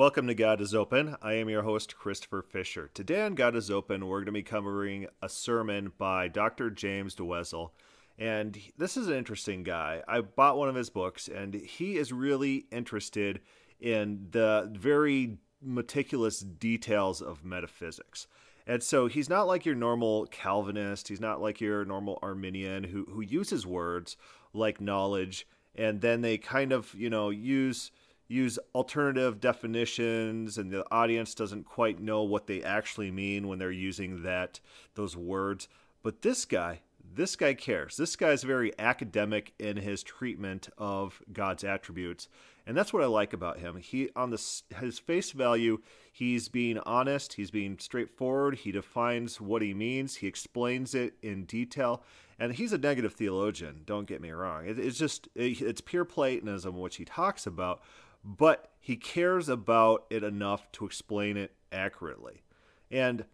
Welcome to God is Open. I am your host, Christopher Fisher. Today on God is Open, we're going to be covering a sermon by Dr. James Dolezal. And this is an interesting guy. I bought one of his books, and he is really interested in the very meticulous details of metaphysics. And so he's not like your normal Calvinist, he's not like your normal Arminian who, who uses words like knowledge and then they kind of, you know, use use alternative definitions and the audience doesn't quite know what they actually mean when they're using that those words. But this guy this guy cares. This guy's very academic in his treatment of god's attributes. And that's what i like about him. He on the his face value he's being honest he's being straightforward he defines what he means he explains it in detail and he's a negative theologian don't get me wrong. It, it's just it, it's pure platonism which he talks about but he cares about it enough to explain it accurately. And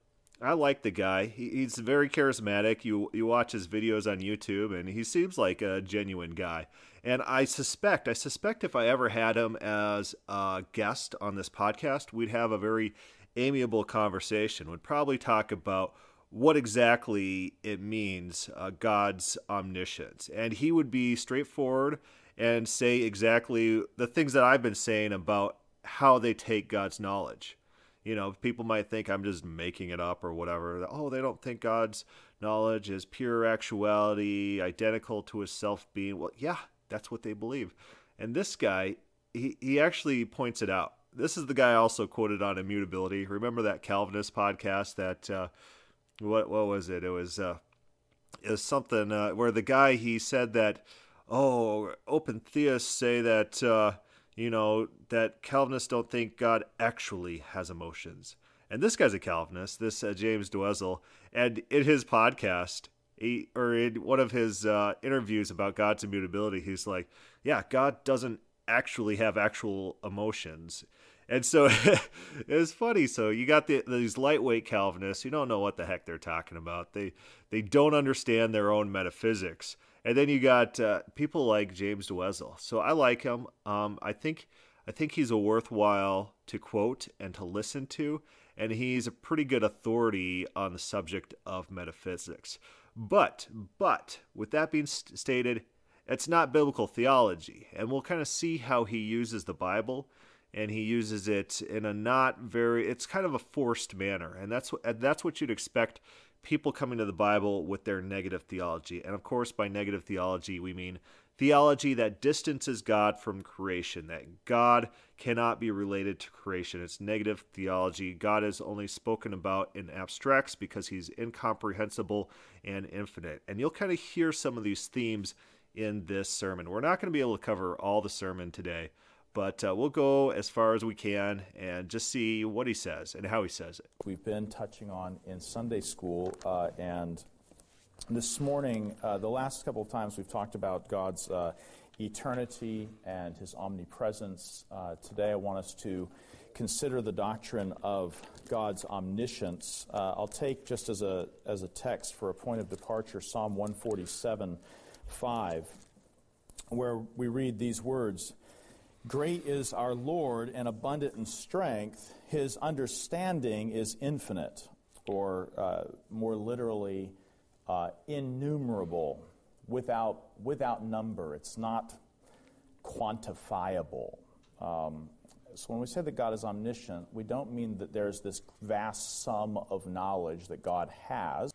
I like the guy. He, he's very charismatic. You you watch his videos on YouTube, and he seems like a genuine guy. And I suspect, I suspect, if I ever had him as a guest on this podcast, we'd have a very amiable conversation. Would probably talk about what exactly it means, uh, God's omniscience, and he would be straightforward and say exactly the things that I've been saying about how they take God's knowledge. You know, people might think I'm just making it up or whatever. Oh, they don't think God's knowledge is pure actuality, identical to his self being. Well, yeah, that's what they believe. And this guy, he, he actually points it out. This is the guy also quoted on immutability. Remember that Calvinist podcast that, uh, what, what was it? It was, uh, it was something uh, where the guy, he said that, oh, open theists say that, uh, you know, that Calvinists don't think God actually has emotions. And this guy's a Calvinist, this uh, James Dolezal, and in his podcast, he, or in one of his uh, interviews about God's immutability, he's like, "Yeah, God doesn't actually have actual emotions." And so it's funny. So you got the, these lightweight Calvinists who don't know what the heck they're talking about. They they don't understand their own metaphysics. And then you got uh, people like James Dolezal. So I like him. Um, I think I think he's a worthwhile to quote and to listen to, and he's a pretty good authority on the subject of metaphysics. But but with that being st- stated, it's not biblical theology, and we'll kind of see how he uses the Bible and he uses it in a not very it's kind of a forced manner and that's what that's what you'd expect people coming to the Bible with their negative theology. And of course, by negative theology, we mean theology that distances God from creation, that God cannot be related to creation. It's negative theology. God is only spoken about in abstracts because he's incomprehensible and infinite. And you'll kind of hear some of these themes in this sermon. We're not going to be able to cover all the sermon today but uh, we'll go as far as we can and just see what he says and how he says it. We've been touching on in Sunday school, uh, and this morning, uh, the last couple of times we've talked about God's uh, eternity and his omnipresence. Uh, today, I want us to consider the doctrine of God's omniscience. Uh, I'll take just as a, as a text for a point of departure Psalm 147 5, where we read these words. Great is our Lord and abundant in strength. His understanding is infinite, or uh, more literally, uh, innumerable, without, without number. It's not quantifiable. Um, so when we say that God is omniscient, we don't mean that there's this vast sum of knowledge that God has.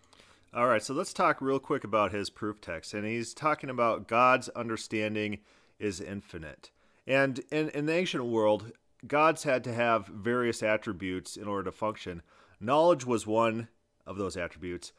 All right, so let's talk real quick about his proof text. And he's talking about God's understanding is infinite. And in, in the ancient world, gods had to have various attributes in order to function. Knowledge was one of those attributes.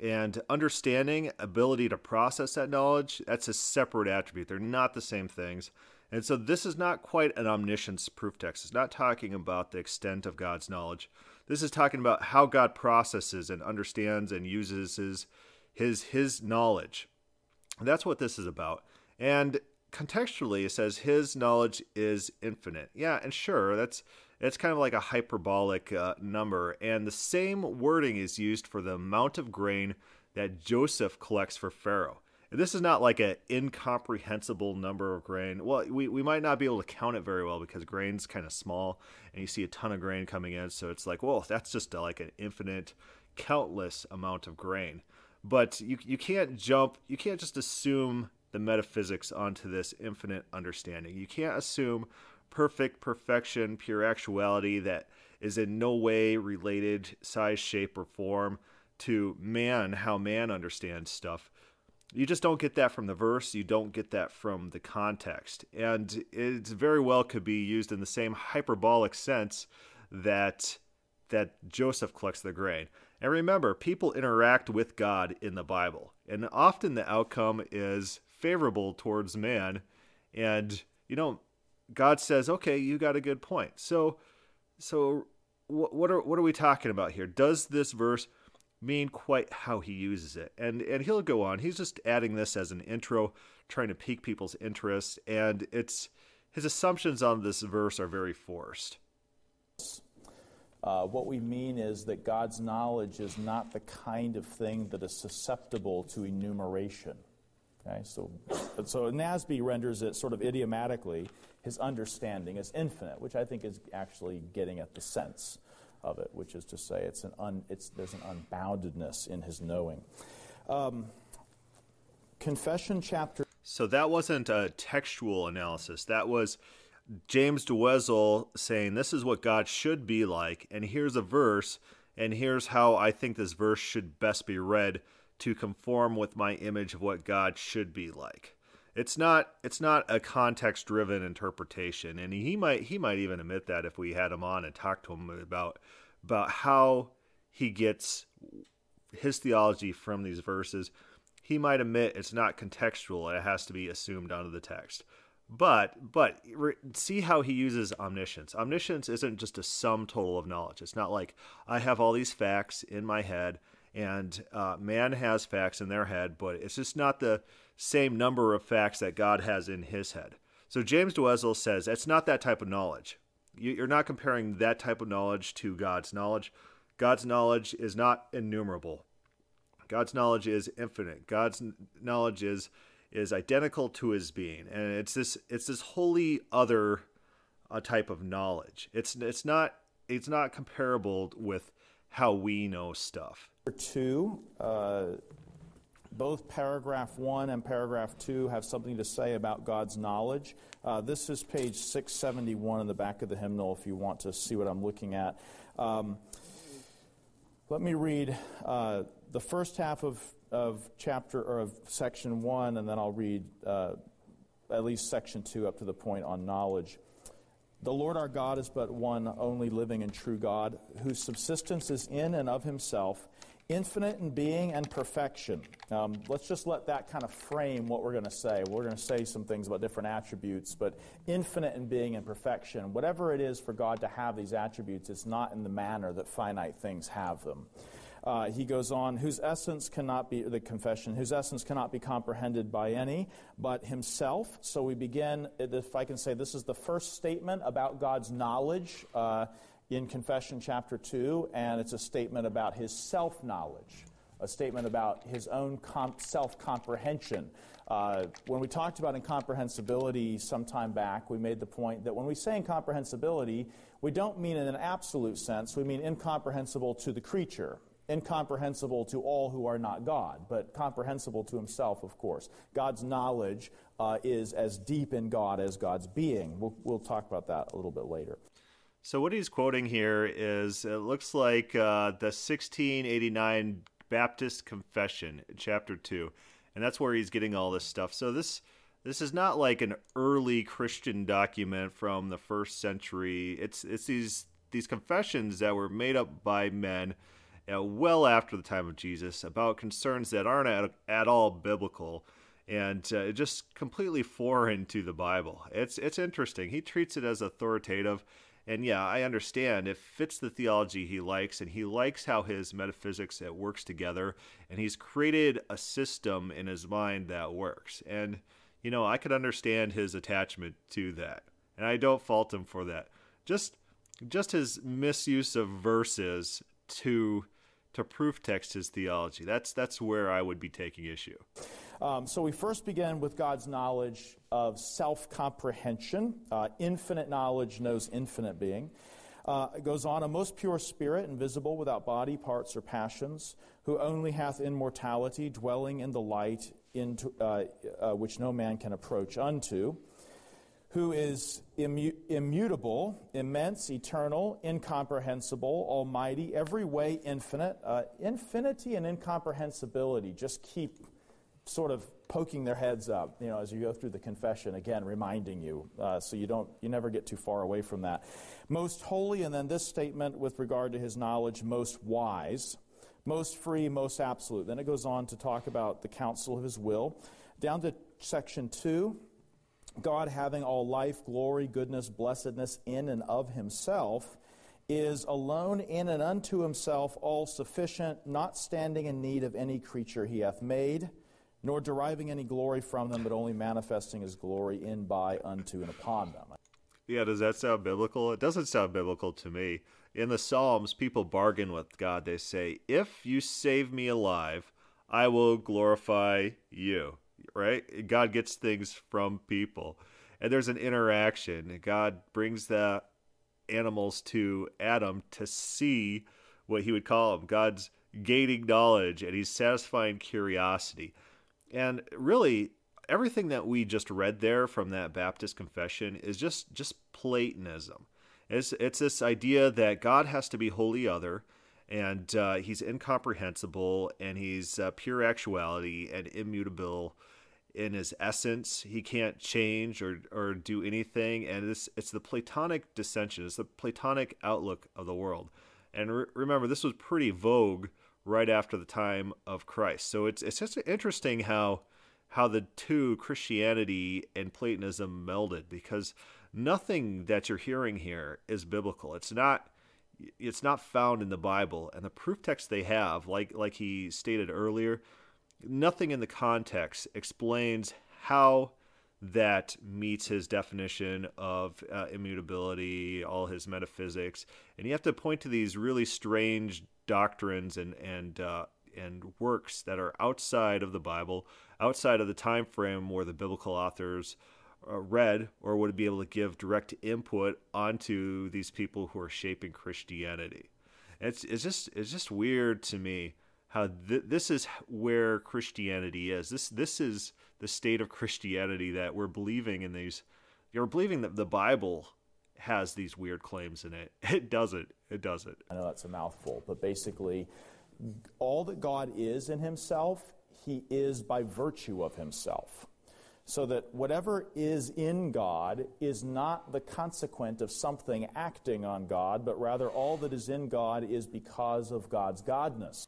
And understanding, ability to process that knowledge, that's a separate attribute. They're not the same things. And so this is not quite an omniscience proof text. It's not talking about the extent of God's knowledge. This is talking about how God processes and understands and uses his his his knowledge. That's what this is about. And contextually it says his knowledge is infinite yeah and sure that's it's kind of like a hyperbolic uh, number and the same wording is used for the amount of grain that joseph collects for pharaoh And this is not like an incomprehensible number of grain. Well, we, we might not be able to count it very well because grain's kind of small and you see a ton of grain coming in. So it's like, well, that's just a, like an infinite, countless amount of grain. But you, you can't jump, you can't just assume the metaphysics onto this infinite understanding. You can't assume perfect perfection, pure actuality that is in no way related, size, shape, or form to man, how man understands stuff you just don't get that from the verse. You don't get that from the context. And it very well could be used in the same hyperbolic sense that that Joseph collects the grain. And remember, people interact with God in the Bible. And often the outcome is favorable towards man. And, you know, God says, okay, you got a good point. So, so what are, what are we talking about here? Does this verse mean quite how he uses it. And and he'll go on. He's just adding this as an intro, trying to pique people's interest, and it's his assumptions on this verse are very forced. Uh, what we mean is that God's knowledge is not the kind of thing that is susceptible to enumeration. Okay, so, so NASB renders it sort of idiomatically, his understanding is infinite, which I think is actually getting at the sense of it, which is to say, it's an un, it's, there's an unboundedness in his knowing. Um, confession chapter. So that wasn't a textual analysis. That was James Dolezal saying, This is what God should be like, and here's a verse, and here's how I think this verse should best be read to conform with my image of what God should be like. It's not it's not a context driven interpretation, and he might he might even admit that if we had him on and talked to him about about how he gets his theology from these verses, he might admit it's not contextual; it has to be assumed onto the text. But but see how he uses omniscience. Omniscience isn't just a sum total of knowledge. It's not like I have all these facts in my head and uh, man has facts in their head, but it's just not the same number of facts that God has in his head. So James Dolezal says it's not that type of knowledge. You're not comparing that type of knowledge to God's knowledge. God's knowledge is not innumerable. God's knowledge is infinite. God's knowledge is is identical to his being, and it's this it's this wholly other uh, type of knowledge. It's it's not it's not comparable with how we know stuff. Two, uh, both paragraph one and paragraph two have something to say about God's knowledge. Uh, this is page 671 in the back of the hymnal if you want to see what I'm looking at. Um, let me read uh, the first half of, of chapter or of section one, and then I'll read uh, at least section two up to the point on knowledge. The Lord our God is but one only living and true God, whose subsistence is in and of himself infinite in being and perfection. Um, let's just let that kind of frame what we're going to say. We're going to say some things about different attributes, but infinite in being and perfection, whatever it is for God to have these attributes, it's not in the manner that finite things have them. Uh, he goes on, whose essence cannot be, the confession, whose essence cannot be comprehended by any but himself. So we begin, if I can say, this is the first statement about God's knowledge. Uh, in Confession chapter 2, and it's a statement about his self knowledge, a statement about his own comp- self comprehension. Uh, when we talked about incomprehensibility some time back, we made the point that when we say incomprehensibility, we don't mean in an absolute sense, we mean incomprehensible to the creature. Incomprehensible to all who are not God, but comprehensible to himself, of course. God's knowledge uh, is as deep in God as God's being. We'll, we'll talk about that a little bit later. So what he's quoting here is it looks like uh, the 1689 Baptist Confession, chapter two, and that's where he's getting all this stuff. So this this is not like an early Christian document from the first century. It's it's these these confessions that were made up by men uh, well after the time of Jesus about concerns that aren't at, at all biblical and uh, just completely foreign to the Bible. It's it's interesting. He treats it as authoritative and yeah, I understand. It fits the theology he likes, and he likes how his metaphysics it works together, and he's created a system in his mind that works. And you know, I could understand his attachment to that, and I don't fault him for that. Just just his misuse of verses to to proof text his theology. That's that's where I would be taking issue. Um, so we first begin with God's knowledge of self comprehension. Uh, infinite knowledge knows infinite being. Uh, it goes on, a most pure spirit, invisible, without body, parts, or passions, who only hath immortality, dwelling in the light, into, uh, uh which no man can approach unto who is immu- immutable, immense, eternal, incomprehensible, almighty, every way infinite. Uh, infinity and incomprehensibility just keep sort of poking their heads up, you know, as you go through the confession, again, reminding you, uh, so you don't, you never get too far away from that. Most holy, and then this statement with regard to his knowledge, most wise, most free, most absolute. Then it goes on to talk about the counsel of his will. Down to section two, God having all life, glory, goodness, blessedness in and of himself, is alone in and unto himself all sufficient, not standing in need of any creature he hath made, nor deriving any glory from them, but only manifesting his glory in, by, unto, and upon them. Yeah, does that sound biblical? It doesn't sound biblical to me. In the Psalms, people bargain with God. They say, If you save me alive, I will glorify you right? God gets things from people. And there's an interaction. God brings the animals to Adam to see what he would call them. God's gaining knowledge and he's satisfying curiosity. And really, everything that we just read there from that Baptist confession is just just Platonism. It's it's this idea that God has to be wholly other, and uh, he's incomprehensible, and he's uh, pure actuality and immutable, in his essence. He can't change or, or do anything. And this it's the Platonic dissension, it's the Platonic outlook of the world. And re- remember, this was pretty vogue right after the time of Christ. So it's it's just interesting how how the two Christianity and Platonism melded because nothing that you're hearing here is biblical. It's not it's not found in the Bible and the proof text they have like like he stated earlier nothing in the context explains how that meets his definition of uh, immutability, all his metaphysics, and you have to point to these really strange doctrines and and uh, and works that are outside of the Bible, outside of the time frame where the biblical authors uh, read or would be able to give direct input onto these people who are shaping Christianity. It's it's just it's just weird to me how th- this is where Christianity is. This this is the state of Christianity that we're believing in these. You're believing that the Bible has these weird claims in it. It doesn't. It doesn't. I know that's a mouthful, but basically, all that God is in Himself, He is by virtue of Himself. So that whatever is in God is not the consequent of something acting on God, but rather all that is in God is because of God's Godness.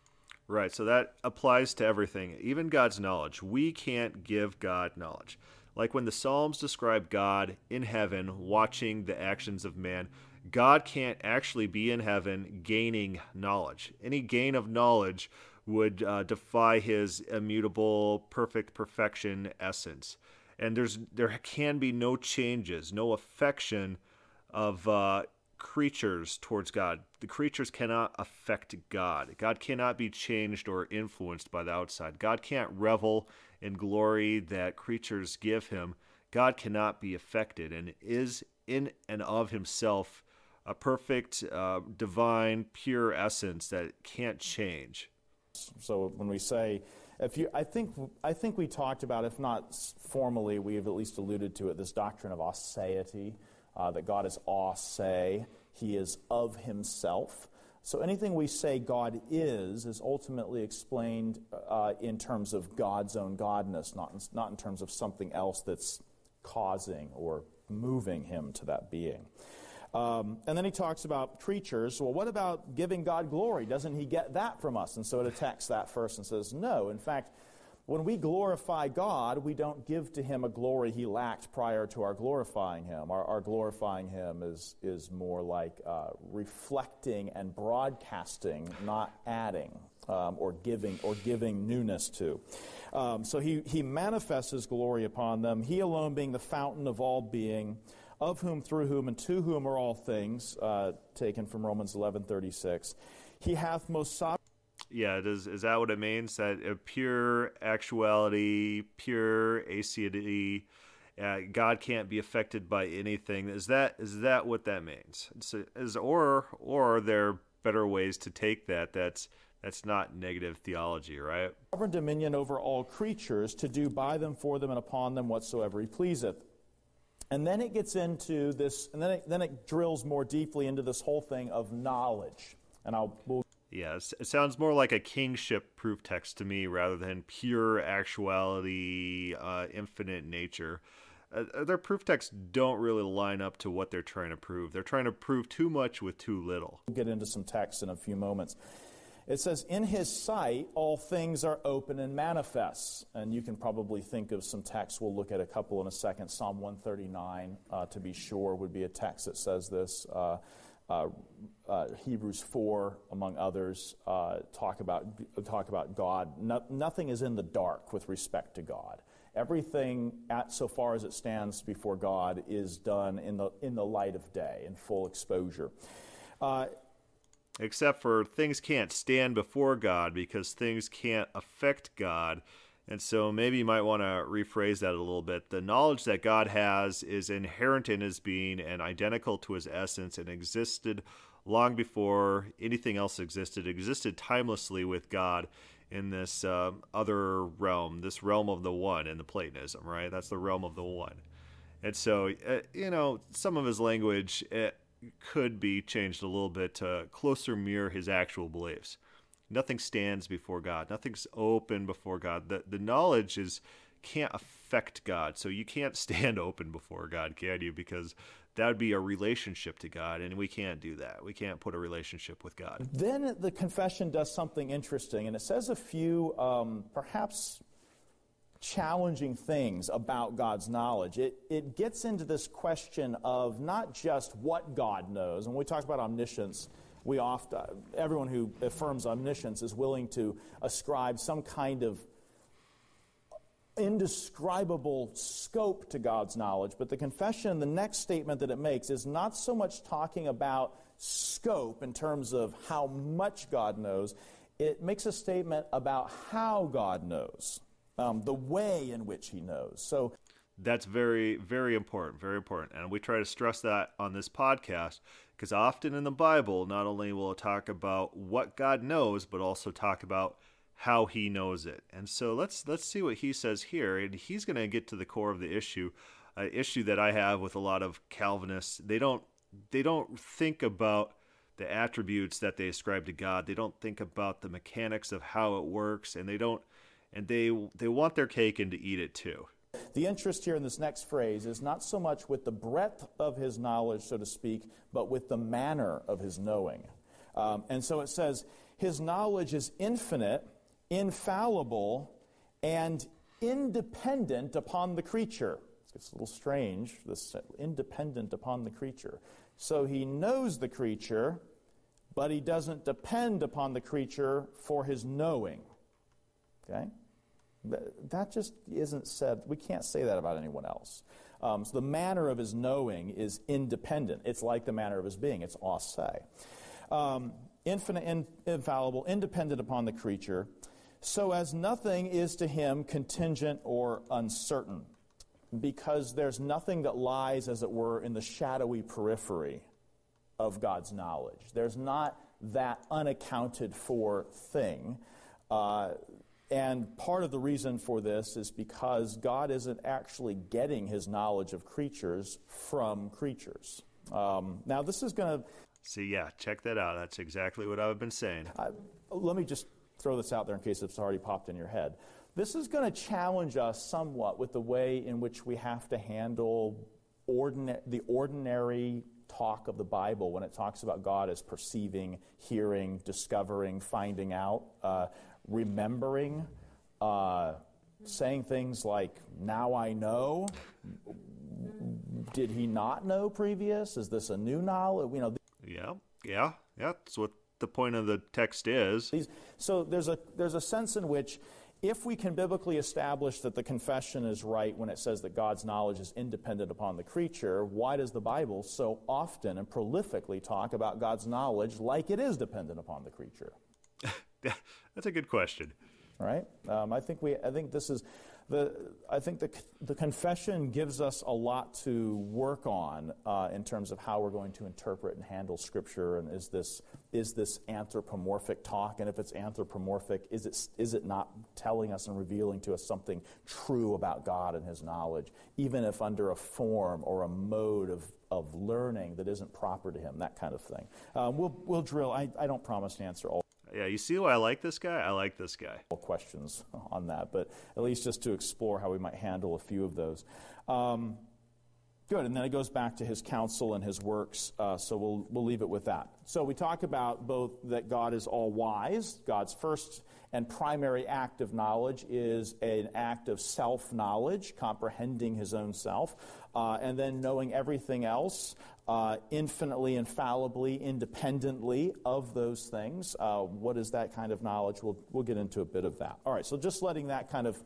Right. So that applies to everything, even God's knowledge. We can't give God knowledge. Like when the Psalms describe God in heaven watching the actions of man, God can't actually be in heaven gaining knowledge. Any gain of knowledge would uh, defy his immutable, perfect perfection essence. And there's there can be no changes, no affection of uh, creatures towards God. The creatures cannot affect God. God cannot be changed or influenced by the outside. God can't revel in glory that creatures give him. God cannot be affected and is in and of himself a perfect, uh, divine, pure essence that can't change. So when we say, if you, I think, I think we talked about, if not formally, we have at least alluded to it, this doctrine of aseity uh, that God is say, He is of Himself. So anything we say God is is ultimately explained uh, in terms of God's own godness, not in, not in terms of something else that's causing or moving Him to that being. Um, and then he talks about creatures. Well, what about giving God glory? Doesn't he get that from us? And so it attacks that first and says, no. In fact, when we glorify God, we don't give to him a glory he lacked prior to our glorifying him. Our, our glorifying him is, is more like uh, reflecting and broadcasting, not adding um, or giving or giving newness to. Um, so he, he manifests his glory upon them, he alone being the fountain of all being, of whom, through whom, and to whom are all things, uh, taken from Romans 11 36. He hath most sovereign Yeah, does is that what it means? That a pure actuality, pure aseity, uh, God can't be affected by anything. Is that is that what that means? So, is or or are there better ways to take that? That's that's not negative theology, right? Sovereign dominion over all creatures to do by them, for them, and upon them whatsoever he pleaseth. And then it gets into this, and then it, then it drills more deeply into this whole thing of knowledge. And I'll. We'll yeah, it sounds more like a kingship proof text to me rather than pure actuality, uh, infinite nature. Uh, their proof texts don't really line up to what they're trying to prove. They're trying to prove too much with too little. We'll get into some text in a few moments. It says, In his sight, all things are open and manifest. And you can probably think of some texts. We'll look at a couple in a second. Psalm 139, uh, to be sure, would be a text that says this. Uh, uh, Hebrews 4, among others, uh, talk, about, talk about God. No, nothing is in the dark with respect to God. Everything, at, so far as it stands before God, is done in the, in the light of day, in full exposure. Except for things can't stand before God because things can't affect God. And so maybe you might want to rephrase that a little bit. The knowledge that God has is inherent in his being and identical to his essence and existed long before anything else existed, it existed timelessly with God in this uh, other realm, this realm of the one in the Platonism, right? That's the realm of the one. And so, uh, you know, some of his language, it, could be changed a little bit to closer mirror his actual beliefs. Nothing stands before God. Nothing's open before God. The the knowledge is can't affect God. So you can't stand open before God, can you? Because that would be a relationship to God, and we can't do that. We can't put a relationship with God. Then the confession does something interesting, and it says a few, um, perhaps challenging things about God's knowledge. It, it gets into this question of not just what God knows. When we talk about omniscience, we often, everyone who affirms omniscience is willing to ascribe some kind of indescribable scope to God's knowledge. But the confession, the next statement that it makes, is not so much talking about scope in terms of how much God knows, it makes a statement about how God knows um, the way in which he knows. So that's very, very important, very important. And we try to stress that on this podcast because often in the Bible, not only will it talk about what God knows, but also talk about how he knows it. And so let's let's see what he says here. And he's going to get to the core of the issue, an issue that I have with a lot of Calvinists. They don't they don't think about the attributes that they ascribe to God. They don't think about the mechanics of how it works, and they don't and they they want their cake and to eat it too. The interest here in this next phrase is not so much with the breadth of his knowledge, so to speak, but with the manner of his knowing. Um, and so it says, his knowledge is infinite, infallible, and independent upon the creature. It's a little strange, this independent upon the creature. So he knows the creature, but he doesn't depend upon the creature for his knowing. Okay? That just isn't said. We can't say that about anyone else. Um, so the manner of his knowing is independent. It's like the manner of his being. It's se. Um, infinite, in, infallible, independent upon the creature, so as nothing is to him contingent or uncertain, because there's nothing that lies, as it were, in the shadowy periphery of God's knowledge. There's not that unaccounted for thing. Uh, and part of the reason for this is because God isn't actually getting his knowledge of creatures from creatures. Um, now, this is going to. See, yeah, check that out. That's exactly what I've been saying. I, let me just throw this out there in case it's already popped in your head. This is going to challenge us somewhat with the way in which we have to handle ordina- the ordinary talk of the Bible when it talks about God as perceiving, hearing, discovering, finding out. Uh, remembering, uh, saying things like, now I know. Did he not know previous? Is this a new knowledge? You know. Yeah, yeah, yeah. That's what the point of the text is. So there's a there's a sense in which if we can biblically establish that the confession is right when it says that God's knowledge is independent upon the creature, why does the Bible so often and prolifically talk about God's knowledge like it is dependent upon the creature? That's a good question. Right? Um, I think we. I think this is the, I think the, the confession gives us a lot to work on uh, in terms of how we're going to interpret and handle Scripture. And is this, is this anthropomorphic talk? And if it's anthropomorphic, is it, is it not telling us and revealing to us something true about God and His knowledge, even if under a form or a mode of, of learning that isn't proper to Him, that kind of thing? Um, we'll, we'll drill. I, I don't promise to answer all yeah, you see why I like this guy? I like this guy. Questions on that, but at least just to explore how we might handle a few of those. Um, good, and then it goes back to his counsel and his works, uh, so we'll, we'll leave it with that. So we talk about both that God is all wise, God's first and primary act of knowledge is an act of self knowledge, comprehending his own self, uh, and then knowing everything else uh, infinitely, infallibly, independently of those things. Uh, what is that kind of knowledge? We'll, we'll get into a bit of that. All right, so just letting that kind of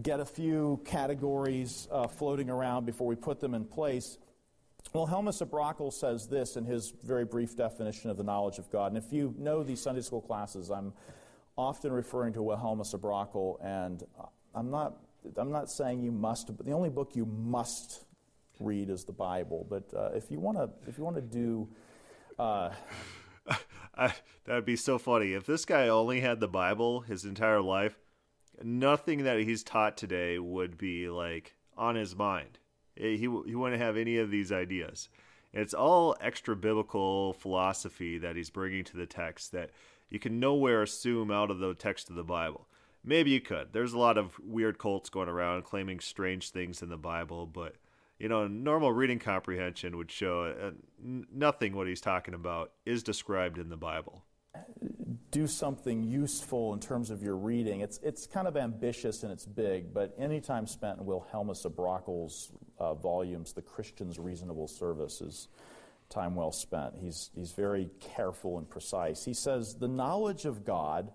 get a few categories uh, floating around before we put them in place. Wilhelmus of Brakel says this in his very brief definition of the knowledge of God. And if you know these Sunday school classes, I'm often referring to Wilhelmus of Brakel, and I'm not, I'm not saying you must, but the only book you must read is the Bible. But uh, if you want to, if you want to do, uh, I, that would be so funny if this guy only had the Bible his entire life. Nothing that he's taught today would be like on his mind. He he wouldn't have any of these ideas. it's all extra biblical philosophy that he's bringing to the text that you can nowhere assume out of the text of the Bible. Maybe you could. There's a lot of weird cults going around claiming strange things in the Bible, but you know, normal reading comprehension would show uh, nothing what he's talking about is described in the Bible. Do something useful in terms of your reading. It's, it's kind of ambitious and it's big, but any time spent in Wilhelmus of Brakel's uh, volumes, The Christian's Reasonable Service, is time well spent. He's, he's very careful and precise. He says, The knowledge of God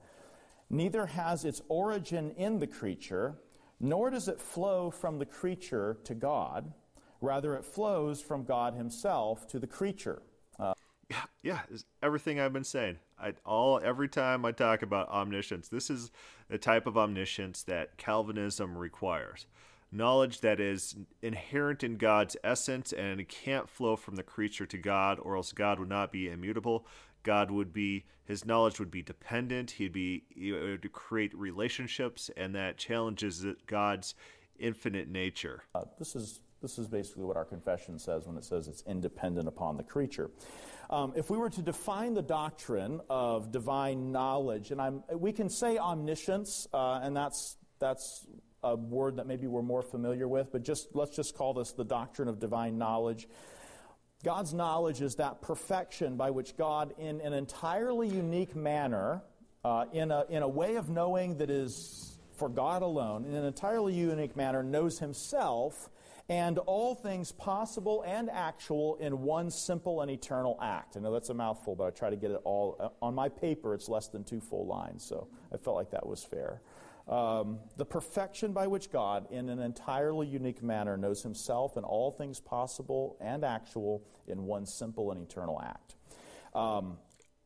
neither has its origin in the creature, nor does it flow from the creature to God Rather, it flows from God Himself to the creature. Uh, yeah, yeah, everything I've been saying. I, all every time I talk about omniscience, this is the type of omniscience that Calvinism requires. Knowledge that is inherent in God's essence and it can't flow from the creature to God, or else God would not be immutable. God would be his knowledge would be dependent. He'd be he would create relationships, and that challenges God's infinite nature. Uh, this is this is basically what our confession says when it says it's independent upon the creature. Um, if we were to define the doctrine of divine knowledge, and I'm, we can say omniscience, uh, and that's, that's a word that maybe we're more familiar with, but just, let's just call this the doctrine of divine knowledge. God's knowledge is that perfection by which God, in an entirely unique manner, uh, in, a, in a way of knowing that is for God alone, in an entirely unique manner, knows Himself and all things possible and actual in one simple and eternal act. I know that's a mouthful, but I try to get it all. Uh, on my paper, it's less than two full lines, so I felt like that was fair. Um, the perfection by which God, in an entirely unique manner, knows himself and all things possible and actual in one simple and eternal act. Um,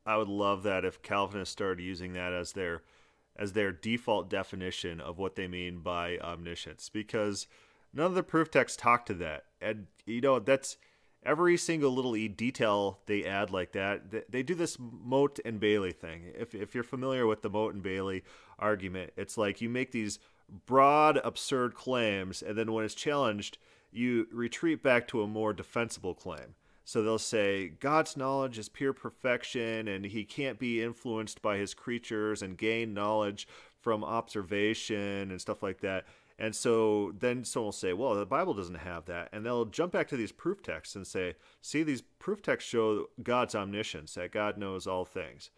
I would love that if Calvinists started using that as their as their default definition of what they mean by omniscience because none of the proof texts talk to that. And, you know, that's every single little detail they add like that. They do this Motte and Bailey thing. If, if you're familiar with the Motte and Bailey argument, it's like you make these broad, absurd claims, and then when it's challenged, you retreat back to a more defensible claim. So they'll say God's knowledge is pure perfection and he can't be influenced by his creatures and gain knowledge from observation and stuff like that. And so then someone will say, well, the Bible doesn't have that. And they'll jump back to these proof texts and say, see, these proof texts show God's omniscience, that God knows all things.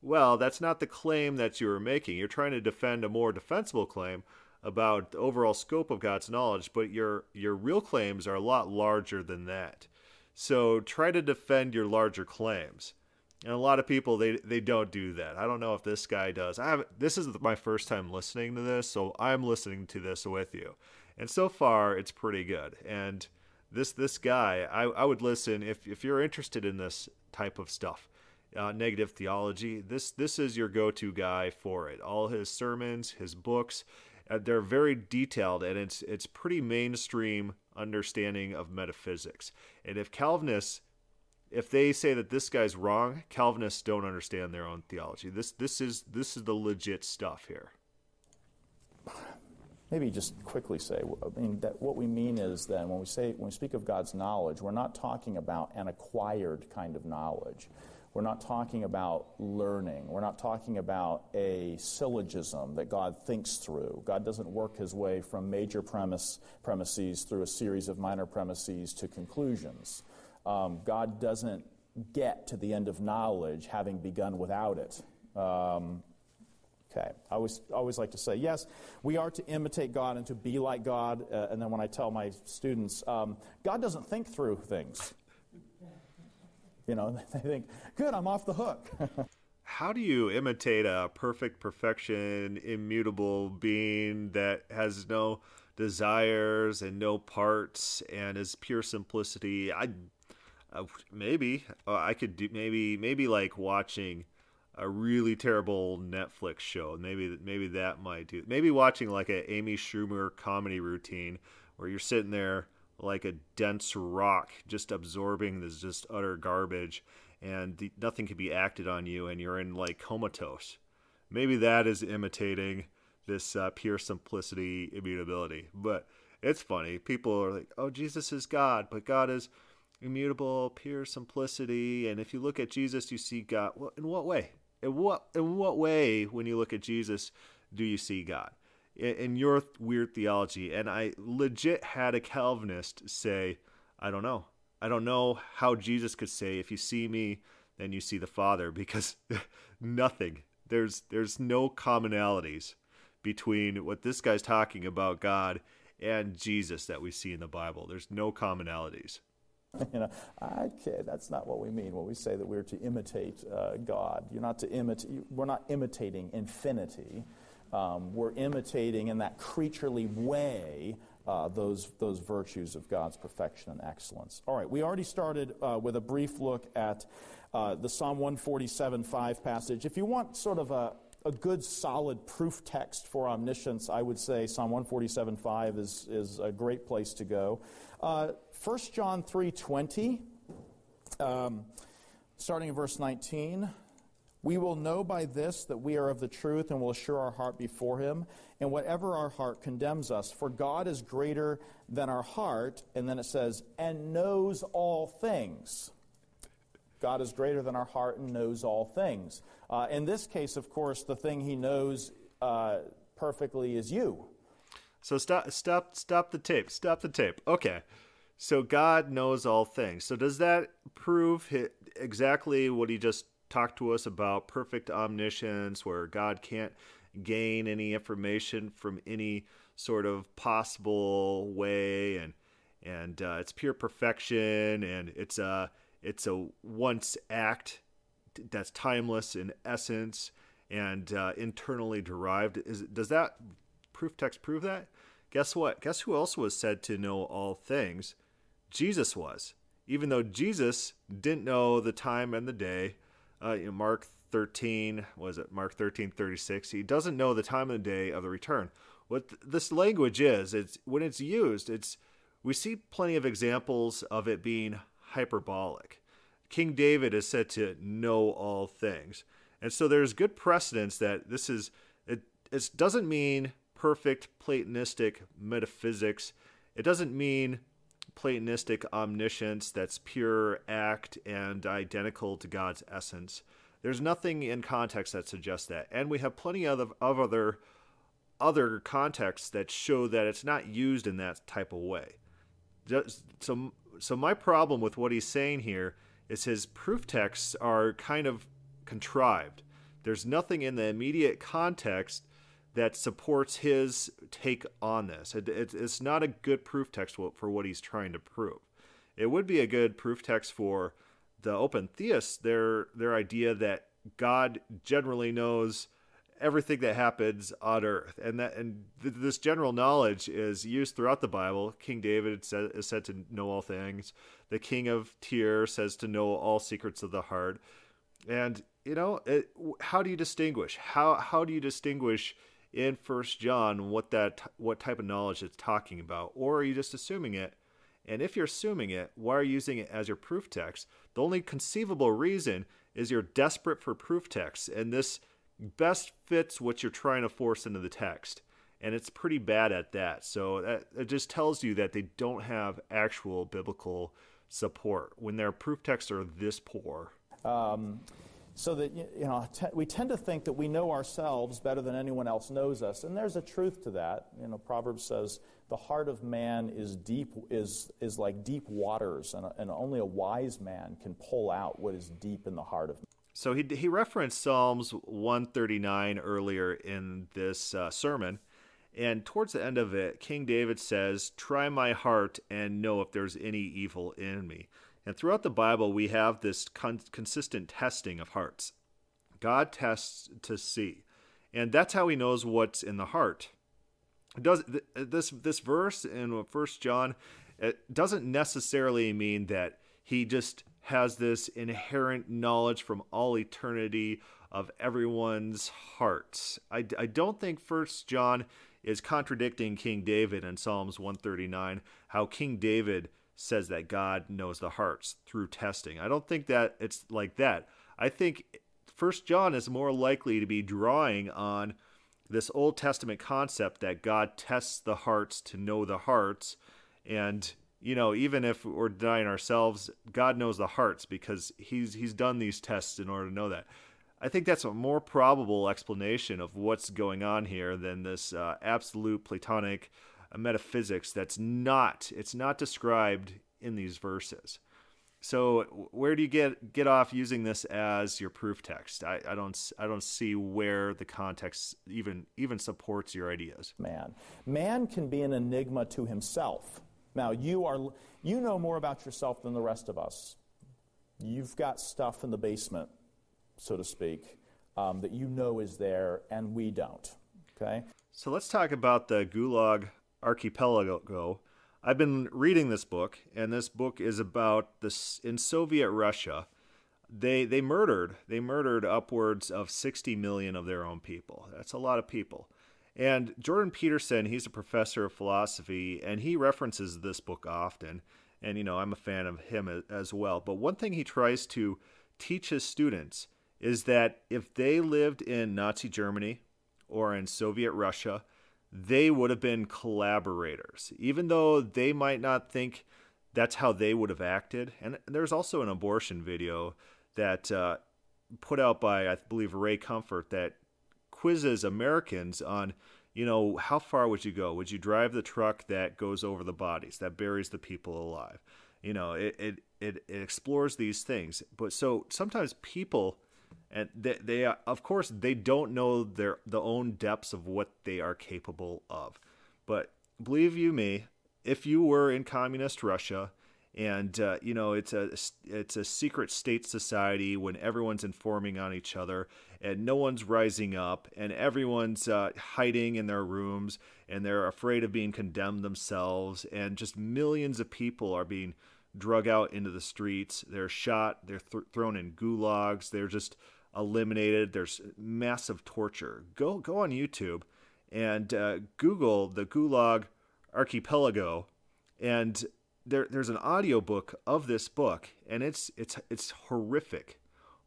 Well, that's not the claim that you were making. You're trying to defend a more defensible claim about the overall scope of God's knowledge, but your your real claims are a lot larger than that. So try to defend your larger claims. And a lot of people they they don't do that. I don't know if this guy does. I have this is my first time listening to this, so I'm listening to this with you. And so far it's pretty good. And this this guy, I, I would listen if if you're interested in this type of stuff. uh, negative theology, this this is your go-to guy for it. All his sermons, his books, uh, they're very detailed, and it's it's pretty mainstream understanding of metaphysics. And if Calvinists if they say that this guy's wrong, Calvinists don't understand their own theology. This this is this is the legit stuff here. Maybe just quickly say, I mean, that what we mean is then when we say when we speak of God's knowledge, we're not talking about an acquired kind of knowledge. We're not talking about learning. We're not talking about a syllogism that God thinks through. God doesn't work his way from major premise, premises through a series of minor premises to conclusions. Um, God doesn't get to the end of knowledge having begun without it. Um, okay. I always, always like to say, yes, we are to imitate God and to be like God. Uh, and then when I tell my students, um, God doesn't think through things. You know, they think, good, I'm off the hook. How do you imitate a perfect perfection, immutable being that has no desires and no parts and is pure simplicity? I uh, maybe uh, I could do maybe maybe like watching a really terrible Netflix show. Maybe maybe that might do. Maybe watching like a Amy Schumer comedy routine where you're sitting there like a dense rock, just absorbing this just utter garbage, and the, nothing can be acted on you, and you're in like comatose. Maybe that is imitating this uh, pure simplicity, immutability. But it's funny. People are like, "Oh, Jesus is God," but God is immutable, pure simplicity. And if you look at Jesus, you see God. Well, in what way? In what in what way, when you look at Jesus, do you see God? In, in your weird theology, and I legit had a Calvinist say, "I don't know. I don't know how Jesus could say, if you see me, then you see the Father,' because nothing. There's there's no commonalities between what this guy's talking about God and Jesus that we see in the Bible. There's no commonalities. you know, okay, that's not what we mean when we say that we're to imitate uh, God. You're not to imitate. We're not imitating infinity. Um, we're imitating in that creaturely way uh, those those virtues of God's perfection and excellence. All right, we already started uh, with a brief look at uh, the Psalm 147:5 passage. If you want sort of a a good solid proof text for omniscience, I would say Psalm 147:5 is, is a great place to go. Uh, 1 John 3:20, um, starting in verse 19, we will know by this that we are of the truth and will assure our heart before him, and whatever our heart condemns us, for God is greater than our heart, and then it says, and knows all things. God is greater than our heart and knows all things. Uh, in this case, of course, the thing he knows uh, perfectly is you. So stop, stop, stop the tape. Stop the tape. Okay. So God knows all things. So does that prove exactly what he just talked to us about perfect omniscience, where God can't gain any information from any sort of possible way, and and uh, it's pure perfection, and it's a it's a once act that's timeless in essence and uh, internally derived. Is does that proof text prove that? Guess what? Guess who else was said to know all things? Jesus was. Even though Jesus didn't know the time and the day, uh, you know, Mark 13, was it Mark 13, 36, he doesn't know the time and the day of the return. What th- this language is, it's when it's used, it's we see plenty of examples of it being hyperbolic. King David is said to know all things. And so there's good precedence that this is it it doesn't mean perfect platonistic metaphysics. It doesn't mean Platonistic omniscience that's pure act and identical to God's essence. There's nothing in context that suggests that, and we have plenty of, of other other contexts that show that it's not used in that type of way. So, so my problem with what he's saying here is his proof texts are kind of contrived. There's nothing in the immediate context that supports his take on this. It, it, it's not a good proof text for what he's trying to prove. It would be a good proof text for the open theists, their their idea that God generally knows everything that happens on earth, and that and th- this general knowledge is used throughout the Bible. King David is said to know all things. The King of Tyre says to know all secrets of the heart. And you know, it, how do you distinguish? How how do you distinguish in First John what that what type of knowledge it's talking about, or are you just assuming it? And if you're assuming it, why are you using it as your proof text? The only conceivable reason is you're desperate for proof text, and this best fits what you're trying to force into the text. And it's pretty bad at that. So that, it just tells you that they don't have actual biblical support when their proof texts are this poor. Um, so that you know we tend to think that we know ourselves better than anyone else knows us. And there's a truth to that. You know proverbs says the heart of man is deep is is like deep waters and, and only a wise man can pull out what is deep in the heart of man. So he, he referenced psalms 139 earlier in this uh, sermon. And towards the end of it king david says try my heart and know if there's any evil in me and throughout the Bible, we have this con- consistent testing of hearts. God tests to see, and that's how He knows what's in the heart. It does this this verse in First John? It doesn't necessarily mean that He just has this inherent knowledge from all eternity of everyone's hearts. I, I don't think First John is contradicting King David in Psalms 139, how King David says that God knows the hearts through testing. I don't think that it's like that. I think First John is more likely to be drawing on this Old Testament concept that God tests the hearts to know the hearts. And, you know, even if we're denying ourselves, God knows the hearts because he's he's done these tests in order to know that. I think that's a more probable explanation of what's going on here than this uh, absolute Platonic a metaphysics that's not it's not described in these verses. So where do you get get off using this as your proof text? I, I don't I don't see where the context even even supports your ideas. Man, man can be an enigma to himself. Now you are you know more about yourself than the rest of us. You've got stuff in the basement, so to speak, um, that you know is there, and we don't. Okay. So let's talk about the Gulag archipelago. I've been reading this book, and this book is about this in Soviet Russia. They they murdered they murdered upwards of 60 million of their own people. That's a lot of people. And Jordan Peterson, he's a professor of philosophy, and he references this book often. And you know, I'm a fan of him as well. But one thing he tries to teach his students is that if they lived in Nazi Germany or in Soviet Russia, they would have been collaborators, even though they might not think that's how they would have acted. And there's also an abortion video that uh, put out by, I believe, Ray Comfort that quizzes Americans on, you know, how far would you go? Would you drive the truck that goes over the bodies, that buries the people alive? You know, it, it, it, it explores these things. But so sometimes people and they, they of course they don't know their the own depths of what they are capable of. But believe you me if you were in communist russia and uh, you know it's a it's a secret state society when everyone's informing on each other and no one's rising up and everyone's uh, hiding in their rooms and they're afraid of being condemned themselves and just millions of people are being drug out into the streets. They're shot. They're th- thrown in gulags. They're just eliminated. There's massive torture. Go go on YouTube and uh, Google the Gulag Archipelago, and there there's an audiobook of this book, and it's it's it's horrific,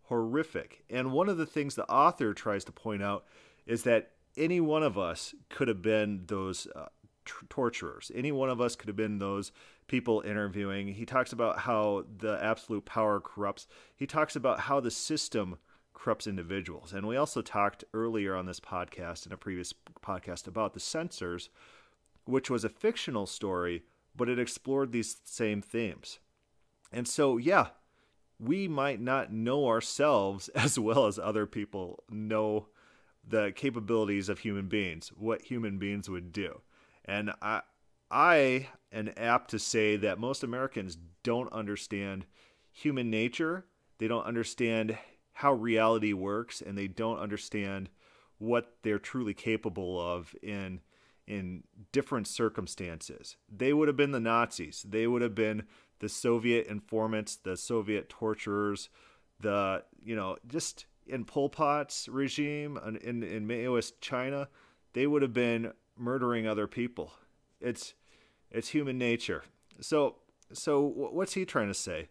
horrific. And one of the things the author tries to point out is that any one of us could have been those. Uh, t- torturers. Any one of us could have been those people interviewing. He talks about how the absolute power corrupts. He talks about how the system corrupts individuals. And we also talked earlier on this podcast, in a previous podcast, about The Censors, which was a fictional story, but it explored these same themes. And so, yeah, we might not know ourselves as well as other people know the capabilities of human beings, what human beings would do. And I, I am apt to say that most Americans don't understand human nature. They don't understand how reality works and they don't understand what they're truly capable of in in different circumstances. They would have been the Nazis. They would have been the Soviet informants, the Soviet torturers, the you know just in Pol Pot's regime in in Maoist China, they would have been murdering other people. It's it's human nature. So so what's he trying to say?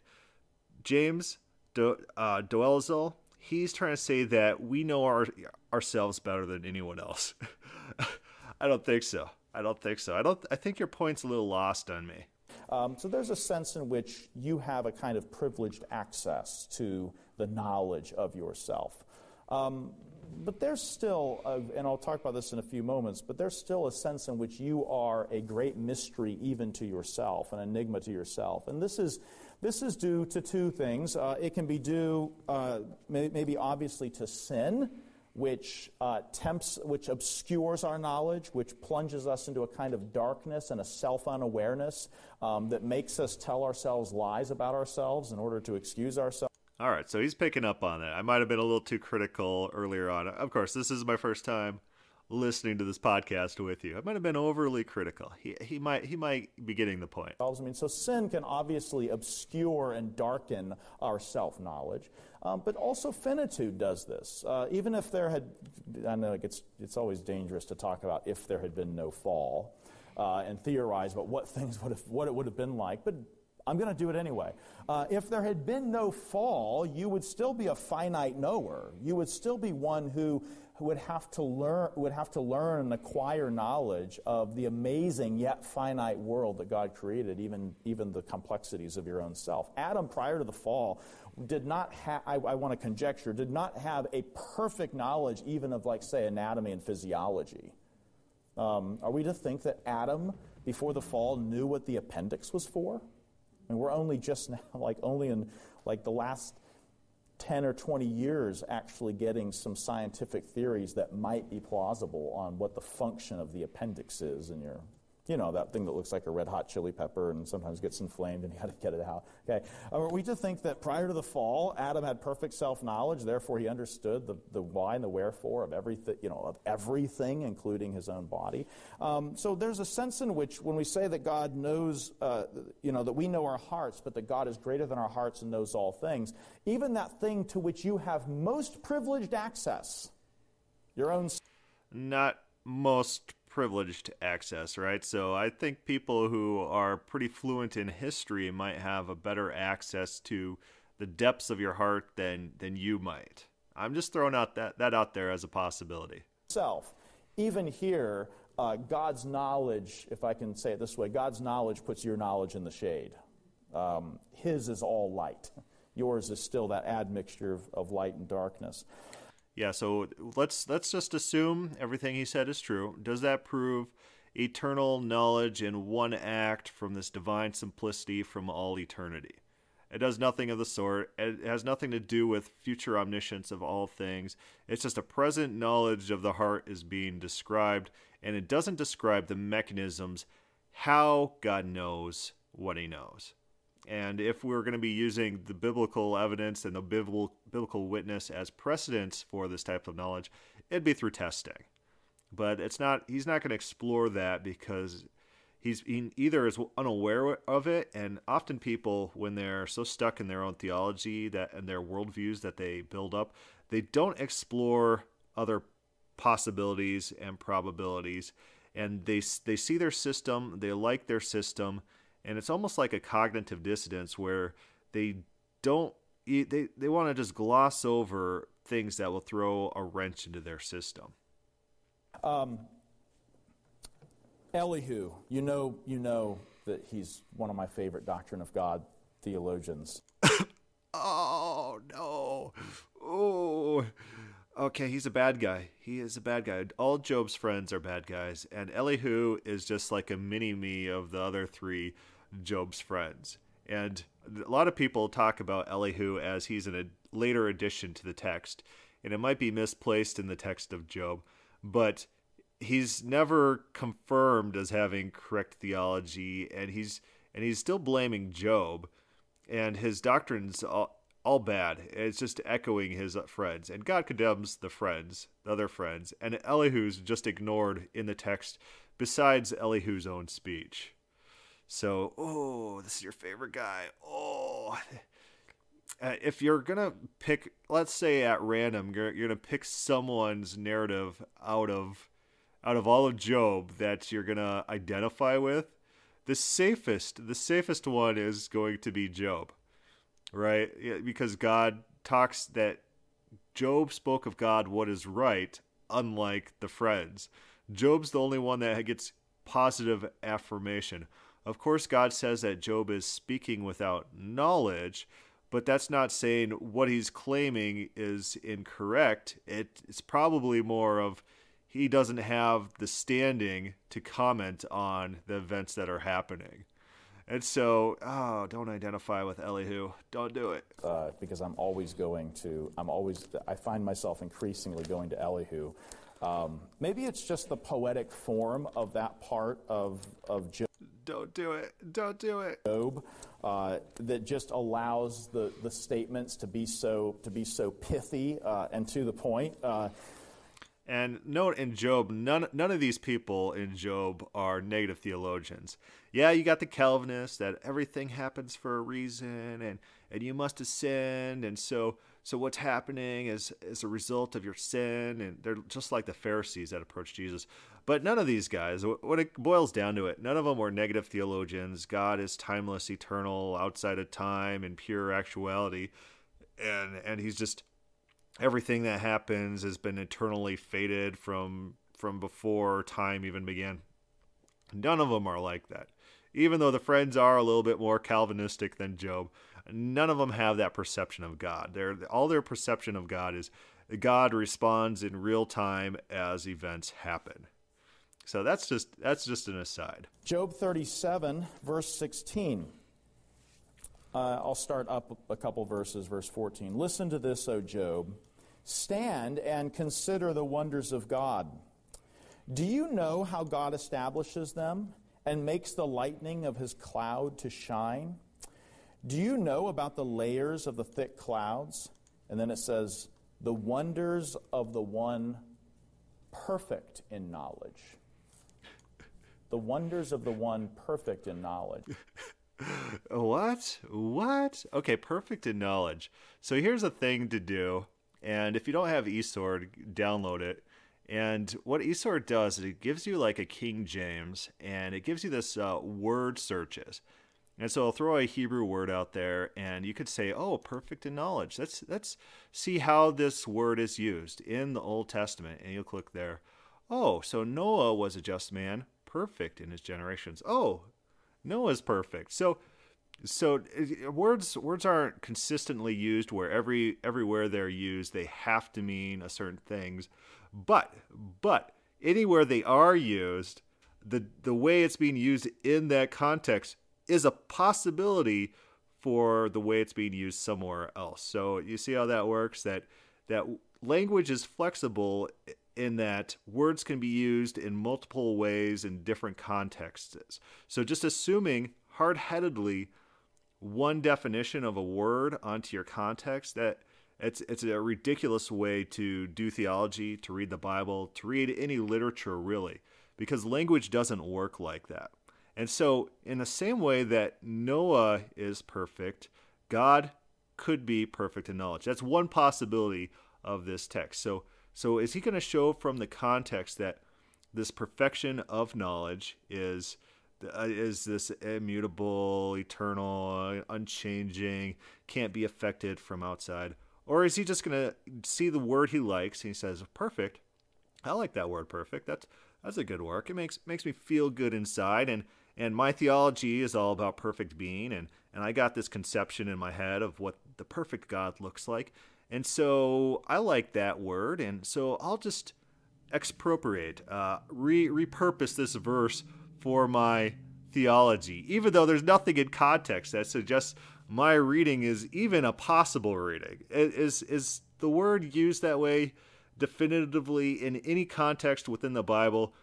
James Do, uh, Dolezal, he's trying to say that we know our ourselves better than anyone else. I don't think so. I don't think so. I don't. I think your point's a little lost on me. Um, so there's a sense in which you have a kind of privileged access to the knowledge of yourself. Um, but there's still, a, and I'll talk about this in a few moments, but there's still a sense in which you are a great mystery even to yourself, an enigma to yourself. And this is, this is due to two things. Uh, it can be due, uh, maybe obviously, to sin which uh, tempts, which obscures our knowledge, which plunges us into a kind of darkness and a self unawareness um, that makes us tell ourselves lies about ourselves in order to excuse ourselves. All right, so he's picking up on that. I might have been a little too critical earlier on. Of course, this is my first time listening to this podcast with you. I might have been overly critical. He, he might he might be getting the point. I mean, so sin can obviously obscure and darken our self knowledge, um, but also finitude does this. Uh, even if there had, I know it's it's always dangerous to talk about if there had been no fall, uh, and theorize about what things would have what it would have been like, but. I'm going to do it anyway. Uh, if there had been no fall, you would still be a finite knower. You would still be one who would have to learn would have to learn and acquire knowledge of the amazing yet finite world that God created, even even the complexities of your own self. Adam, prior to the fall, did not have. I, I want to conjecture did not have a perfect knowledge even of like say anatomy and physiology. Um, are we to think that Adam before the fall knew what the appendix was for? I mean, we're only just now, like only in like the last 10 or 20 years actually getting some scientific theories that might be plausible on what the function of the appendix is in your you know, that thing that looks like a red hot chili pepper and sometimes gets inflamed and you got to get it out. Okay. Are we to think that prior to the fall, Adam had perfect self knowledge, therefore he understood the, the why and the wherefore of everything, you know, of everything, including his own body? Um, so there's a sense in which when we say that God knows, uh, you know, that we know our hearts, but that God is greater than our hearts and knows all things, even that thing to which you have most privileged access, your own. Not most privileged access, right? So I think people who are pretty fluent in history might have a better access to the depths of your heart than than you might. I'm just throwing out that that out there as a possibility. Self, even here, uh, God's knowledge, if I can say it this way, God's knowledge puts your knowledge in the shade. Um, his is all light. Yours is still that admixture of, of light and darkness. Yeah, so let's let's just assume everything he said is true. Does that prove eternal knowledge in one act from this divine simplicity from all eternity? It does nothing of the sort. It has nothing to do with future omniscience of all things. It's just a present knowledge of the heart is being described, and it doesn't describe the mechanisms how God knows what he knows. And if we're going to be using the biblical evidence and the biblical witness as precedents for this type of knowledge, it'd be through testing. But it's not. He's not going to explore that because he's he either is unaware of it, and often people, when they're so stuck in their own theology that and their worldviews that they build up, they don't explore other possibilities and probabilities, and they they see their system, they like their system and it's almost like a cognitive dissonance where they don't they they want to just gloss over things that will throw a wrench into their system. Um, Elihu, you know, you know that he's one of my favorite doctrine of God theologians. oh no! Oh, okay. He's a bad guy. He is a bad guy. All Job's friends are bad guys, and Elihu is just like a mini me of the other three Job's friends. And a lot of people talk about Elihu as he's in a later addition to the text, and it might be misplaced in the text of Job, but he's never confirmed as having correct theology, and he's and he's still blaming Job, and his doctrines all, all bad. It's just echoing his friends, and God condemns the friends, the other friends, and Elihu's just ignored in the text, besides Elihu's own speech. So, oh, this is your favorite guy. Oh, uh, if you're gonna pick, let's say at random, you're, you're gonna pick someone's narrative out of out of all of Job that you're gonna identify with, the safest the safest one is going to be Job, right? Because God talks that Job spoke of God what is right, unlike the friends. Job's the only one that gets positive affirmation. Of course, God says that Job is speaking without knowledge, but that's not saying what he's claiming is incorrect. It, it's probably more of he doesn't have the standing to comment on the events that are happening. And so, oh, don't identify with Elihu. Don't do it. Uh, because I'm always going to, I'm always, I find myself increasingly going to Elihu. Um, maybe it's just the poetic form of that part of, of Job. Don't do it. Don't do it. Job uh, that just allows the, the statements to be so to be so pithy uh, and to the point. And note in Job, none none of these people in Job are negative theologians. Yeah, you got the Calvinists that everything happens for a reason, and and you must have sinned, and so so what's happening is is a result of your sin, and they're just like the Pharisees that approached Jesus. But none of these guys, when it boils down to it, none of them were negative theologians. God is timeless, eternal, outside of time, and pure actuality, and and He's just everything that happens has been eternally fated from from before time even began. None of them are like that. Even though the friends are a little bit more Calvinistic than Job, none of them have that perception of God. Their all their perception of God is God responds in real time as events happen. So that's just that's just an aside. Job 37 verse 16. Uh, I'll start up a couple verses, verse 14. Listen to this, O Job. Stand and consider the wonders of God. Do you know how God establishes them and makes the lightning of his cloud to shine? Do you know about the layers of the thick clouds? And then it says, the wonders of the one perfect in knowledge. The wonders of the one perfect in knowledge. what? What? Okay, perfect in knowledge. So here's a thing to do and if you don't have eSword, download it. And what eSword does is it gives you like a King James, and it gives you this uh, word searches. And so I'll throw a Hebrew word out there, and you could say, "Oh, perfect in knowledge." Let's let's see how this word is used in the Old Testament, and you'll click there. Oh, so Noah was a just man, perfect in his generations. Oh, Noah's perfect. So so uh, words words aren't consistently used where every everywhere they're used they have to mean a certain things. But but anywhere they are used the the way it's being used in that context is a possibility for the way it's being used somewhere else. So you see how that works? That that language is flexible in that words can be used in multiple ways in different contexts. So just assuming hard-headedly one definition of a word onto your context that it's it's a ridiculous way to do theology, to read the Bible, to read any literature really, because language doesn't work like that. And so, in the same way that Noah is perfect, God could be perfect in knowledge. That's one possibility of this text. So, so is he going to show from the context that this perfection of knowledge is uh, is this immutable, eternal, unchanging, can't be affected from outside? Or is he just going to see the word he likes and he says, perfect? I like that word perfect. That's that's a good work. It makes makes me feel good inside and and my theology is all about perfect being and and I got this conception in my head of what the perfect God looks like. And so I like that word and so I'll just expropriate, uh, re repurpose this verse for my theology, even though there's nothing in context that suggests my reading is even a possible reading. Is is the word used that way definitively in any context within the Bible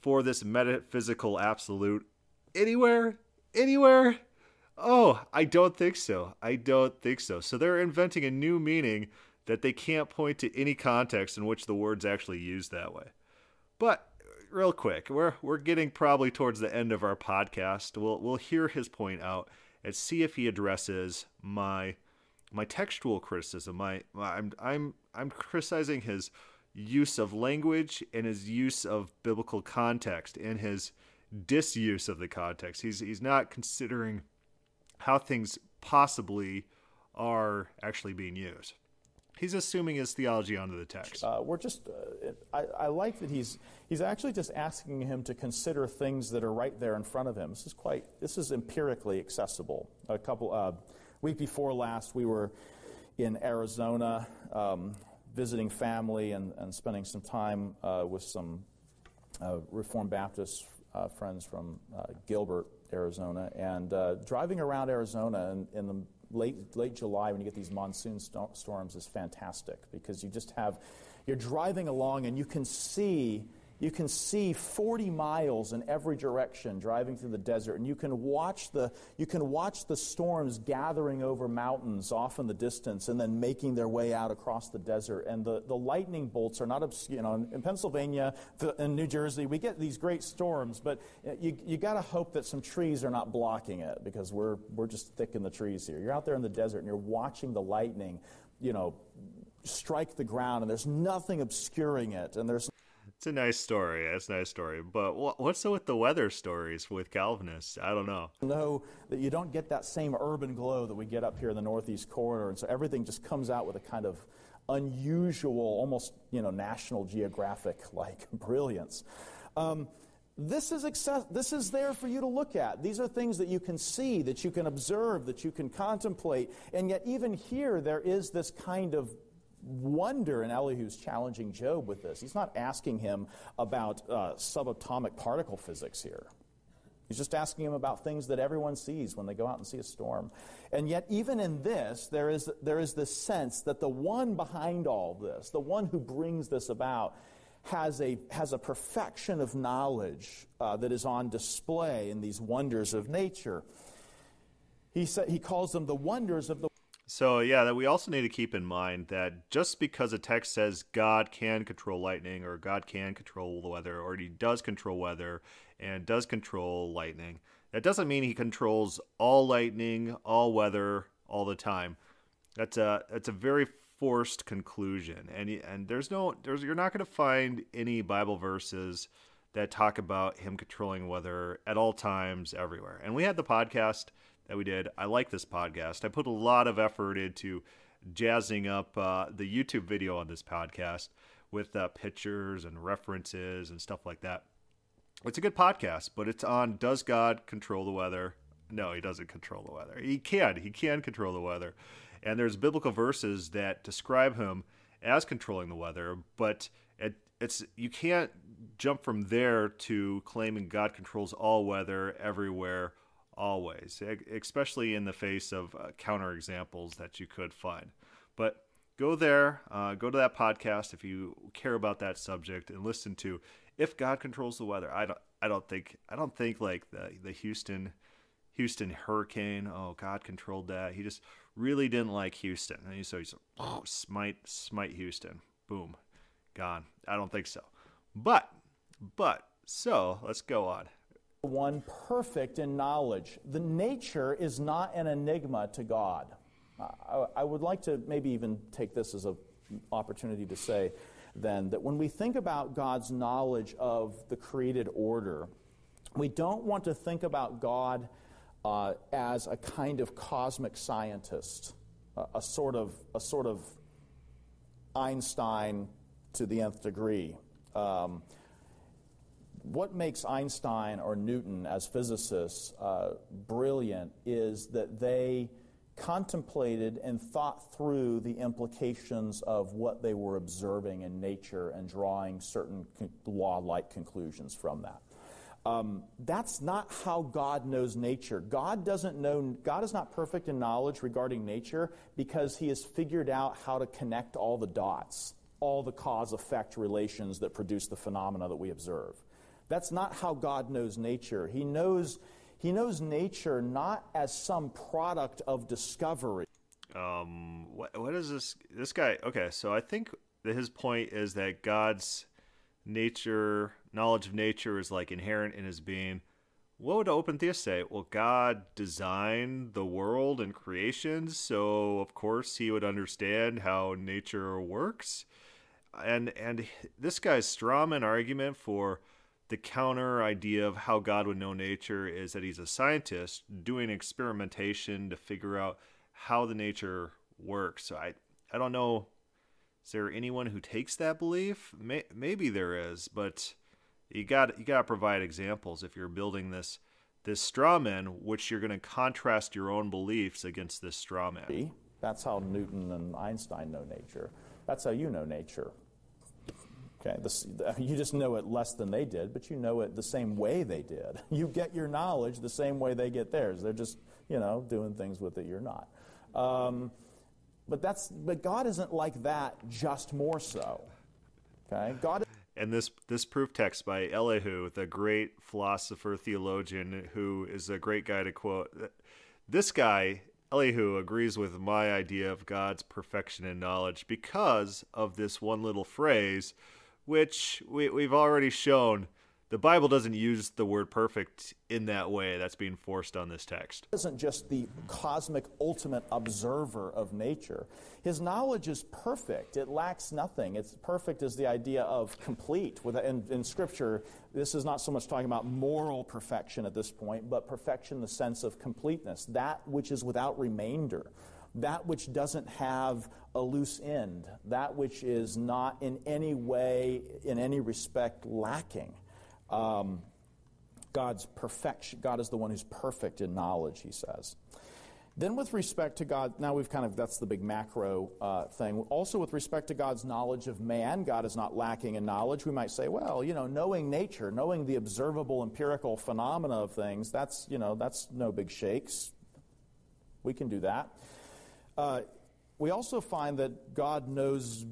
for this metaphysical absolute anywhere? Anywhere? Oh, I don't think so. I don't think so. So they're inventing a new meaning that they can't point to any context in which the word's actually used that way. But real quick, we're we're getting probably towards the end of our podcast. We'll we'll hear his point out and see if he addresses my my textual criticism. My, my I'm I'm I'm criticizing his use of language and his use of biblical context and his disuse of the context. He's he's not considering how things possibly are actually being used. He's assuming his theology onto the text. Uh, we're just, uh, I, I, like that he's, he's actually just asking him to consider things that are right there in front of him. This is quite, this is empirically accessible. A couple, uh, week before last, we were in Arizona um, visiting family and, and spending some time uh, with some uh, Reformed Baptist uh, friends from Gilbert, Arizona, and driving around Arizona in, in the late, late July when you get these monsoon st- storms is fantastic because you just have, you're driving along and you can see you can see 40 miles in every direction driving through the desert and you can watch the you can watch the storms gathering over mountains off in the distance and then making their way out across the desert. And the, the lightning bolts are not obscure you know in, pennsylvania in new jersey we get these great storms but you, you got to hope that some trees are not blocking it because we're we're just thick in the trees here. You're out there in the desert and you're watching the lightning you know strike the ground and there's nothing obscuring it and there's it's a nice story. It's a nice story. But what's with the weather stories with Calvinists? I don't know. Know that you don't get that same urban glow that we get up here in the Northeast corridor, and so everything just comes out with a kind of unusual, almost you know, National Geographic like brilliance. Um, this is access- this is there for you to look at. These are things that you can see, that you can observe, that you can contemplate, and yet even here there is this kind of wonder in Elihu's challenging Job with this. He's not asking him about uh, subatomic particle physics here. He's just asking him about things that everyone sees when they go out and see a storm. And yet, even in this, there is, there is this sense that the one behind all this, the one who brings this about, has a, has a perfection of knowledge uh, that is on display in these wonders of nature. He, sa- he calls them the wonders of the so yeah, that we also need to keep in mind that just because a text says God can control lightning or God can control the weather or he does control weather and does control lightning, that doesn't mean he controls all lightning, all weather, all the time. That's a that's a very forced conclusion, and and there's no there's you're not going to find any Bible verses that talk about him controlling weather at all times everywhere. And we had the podcast that we did. I like this podcast. I put a lot of effort into jazzing up uh, the YouTube video on this podcast with uh, pictures and references and stuff like that. It's a good podcast, but it's on Does God Control the Weather? No, he doesn't control the weather. He can. He can control the weather. And there's biblical verses that describe him as controlling the weather, but it, it's you can't jump from there to claiming God controls all weather everywhere always, especially in the face of uh, counterexamples that you could find. But go there, uh, go to that podcast if you care about that subject, and listen to if God controls the weather. I don't, I don't think, I don't think like the the Houston, Houston hurricane. Oh, God controlled that. He just really didn't like Houston, and so he's oh, smite, smite Houston. Boom, gone. I don't think so. But, but so let's go on one perfect in knowledge. The nature is not an enigma to God. I, I would like to maybe even take this as an opportunity to say then that when we think about God's knowledge of the created order, we don't want to think about God uh, as a kind of cosmic scientist, a, a, sort of a sort of Einstein to the nth degree. Um, what makes Einstein or Newton as physicists uh, brilliant is that they contemplated and thought through the implications of what they were observing in nature and drawing certain con- law like conclusions from that. Um, that's not how God knows nature. God doesn't know, God is not perfect in knowledge regarding nature because he has figured out how to connect all the dots, all the cause effect relations that produce the phenomena that we observe. That's not how God knows nature. He knows, he knows nature not as some product of discovery. Um, what, what is this? This guy, okay, so I think that his point is that God's nature, knowledge of nature is like inherent in his being. what would open theists say? Well, God designed the world and creation, so of course he would understand how nature works. And and this guy's strawman argument for the counter idea of how God would know nature is that he's a scientist doing experimentation to figure out how the nature works. So I I don't know. Is there anyone who takes that belief? May, maybe there is, but you got you got to provide examples if you're building this this straw man, which you're going to contrast your own beliefs against this straw man. That's how Newton and Einstein know nature. That's how you know nature. Okay, this, you just know it less than they did, but you know it the same way they did. You get your knowledge the same way they get theirs. They're just, you know, doing things with it you're not. Um, but that's but God isn't like that. Just more so. Okay, God. And this this proof text by Elihu, the great philosopher theologian, who is a great guy to quote. This guy Elihu agrees with my idea of God's perfection and knowledge because of this one little phrase, which we, we've already shown the Bible doesn't use the word perfect in that way that's being forced on this text. Isn't just the cosmic ultimate observer of nature. His knowledge is perfect. It lacks nothing. It's perfect is the idea of complete. In, in Scripture, this is not so much talking about moral perfection at this point, but perfection in the sense of completeness, that which is without remainder that which doesn't have a loose end, that which is not in any way, in any respect, lacking. Um, God's perfection, God is the one who's perfect in knowledge, he says. Then, with respect to God, now we've kind of, that's the big macro uh, thing. Also, with respect to God's knowledge of man, God is not lacking in knowledge. We might say, well, you know, knowing nature, knowing the observable empirical phenomena of things, that's, you know, that's no big shakes. We can do that. Uh, we also find that God knows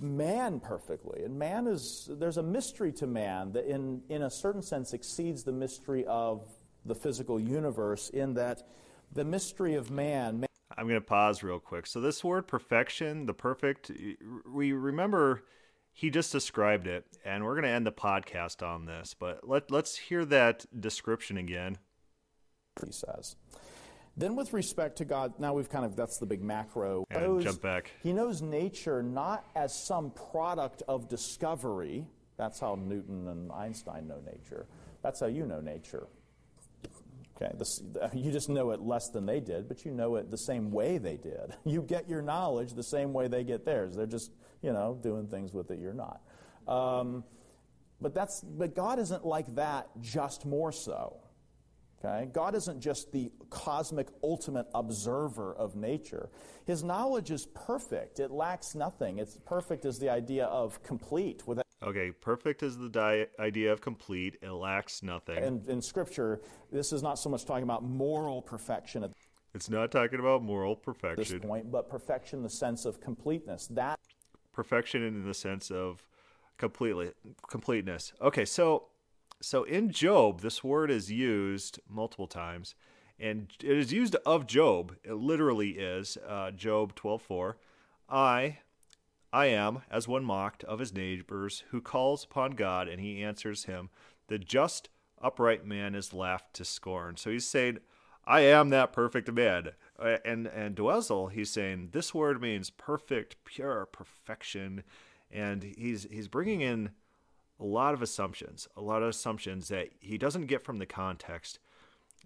man perfectly. And man is, there's a mystery to man that, in, in a certain sense, exceeds the mystery of the physical universe, in that the mystery of man. man I'm going to pause real quick. So, this word perfection, the perfect, we remember he just described it, and we're going to end the podcast on this, but let, let's hear that description again. He says. Then, with respect to God, now we've kind of, that's the big macro. And jump back. He knows nature not as some product of discovery. That's how Newton and Einstein know nature. That's how you know nature. Okay, this, you just know it less than they did, but you know it the same way they did. You get your knowledge the same way they get theirs. They're just, you know, doing things with it you're not. Um, but that's, but God isn't like that, just more so. Okay? God isn't just the cosmic ultimate observer of nature. His knowledge is perfect. It lacks nothing. It's perfect is the idea of complete. Without okay, perfect is the di- idea of complete. It lacks nothing. And in Scripture, this is not so much talking about moral perfection. At it's not talking about moral perfection. this point, but perfection in the sense of completeness. That perfection in the sense of completely completeness. Okay, so so in Job, this word is used multiple times, and it is used of Job. It literally is uh, Job twelve four. I, I am as one mocked of his neighbors, who calls upon God, and he answers him. The just, upright man is laughed to scorn. So he's saying, I am that perfect man. And and Dolezal, he's saying this word means perfect, pure, perfection, and he's he's bringing in a lot of assumptions, a lot of assumptions that he doesn't get from the context.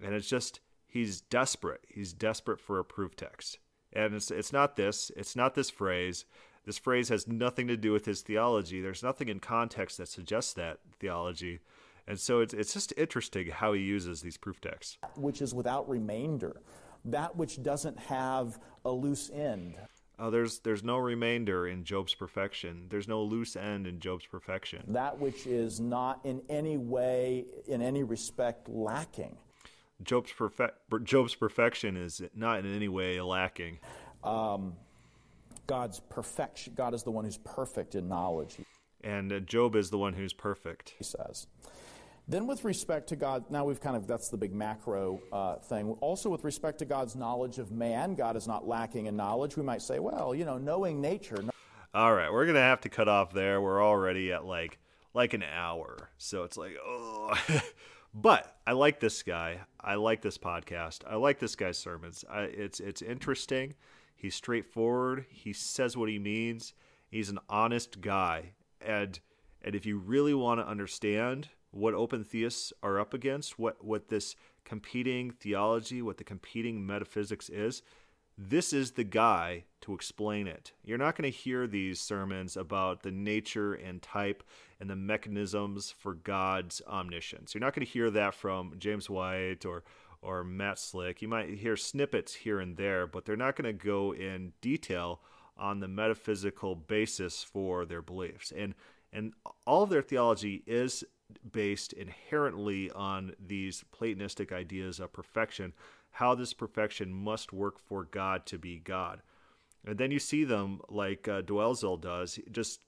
And it's just, he's desperate. He's desperate for a proof text. And it's, it's not this, it's not this phrase. This phrase has nothing to do with his theology. There's nothing in context that suggests that theology. And so it's, it's just interesting how he uses these proof texts. Which is without remainder, that which doesn't have a loose end. Uh, there's there's no remainder in Job's perfection. There's no loose end in Job's perfection. That which is not in any way, in any respect, lacking. Job's perfect Job's perfection is not in any way lacking. Um, God's perfection. God is the one who's perfect in knowledge. And uh, Job is the one who's perfect. He says. Then, with respect to God, now we've kind of, that's the big macro uh, thing. Also, with respect to God's knowledge of man, God is not lacking in knowledge. We might say, well, you know, knowing nature. All right, we're going to have to cut off there. We're already at like like an hour. So it's like, oh. But I like this guy. I like this podcast. I like this guy's sermons. I, it's it's interesting. He's straightforward. He says what he means. He's an honest guy. And and if you really want to understand what open theists are up against, what what this competing theology, what the competing metaphysics is, this is the guy to explain it. You're not going to hear these sermons about the nature and type and the mechanisms for God's omniscience. You're not going to hear that from James White or or Matt Slick. You might hear snippets here and there, but they're not going to go in detail on the metaphysical basis for their beliefs. And and all of their theology is based inherently on these Platonistic ideas of perfection, how this perfection must work for God to be God. And then you see them, like uh, Dolezal does, just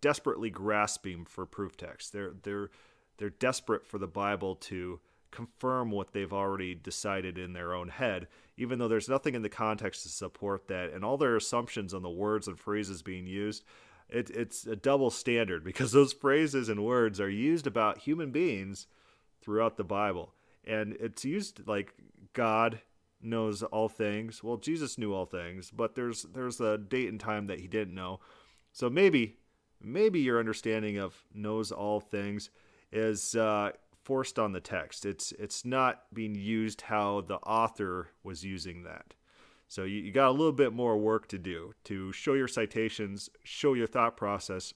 desperately grasping for proof text. They're they're they're desperate for the Bible to confirm what they've already decided in their own head, even though there's nothing in the context to support that, and all their assumptions on the words and phrases being used it, it's a double standard because those phrases and words are used about human beings throughout the Bible. And it's used like God knows all things. Well, Jesus knew all things, but there's there's a date and time that he didn't know. So maybe maybe your understanding of knows all things is uh, forced on the text. It's it's not being used how the author was using that. So you, you got a little bit more work to do to show your citations, show your thought process,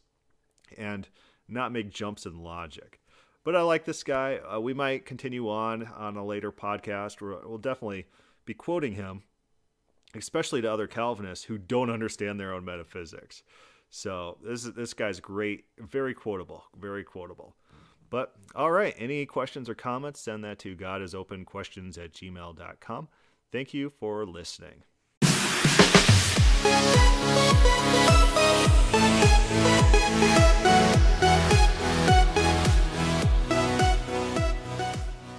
and not make jumps in logic. But I like this guy. Uh, we might continue on on a later podcast. We'll definitely be quoting him, especially to other Calvinists who don't understand their own metaphysics. So this this guy's great, very quotable, very quotable. But all right, any questions or comments, send that to godisopenquestions at gmail.com. Thank you for listening.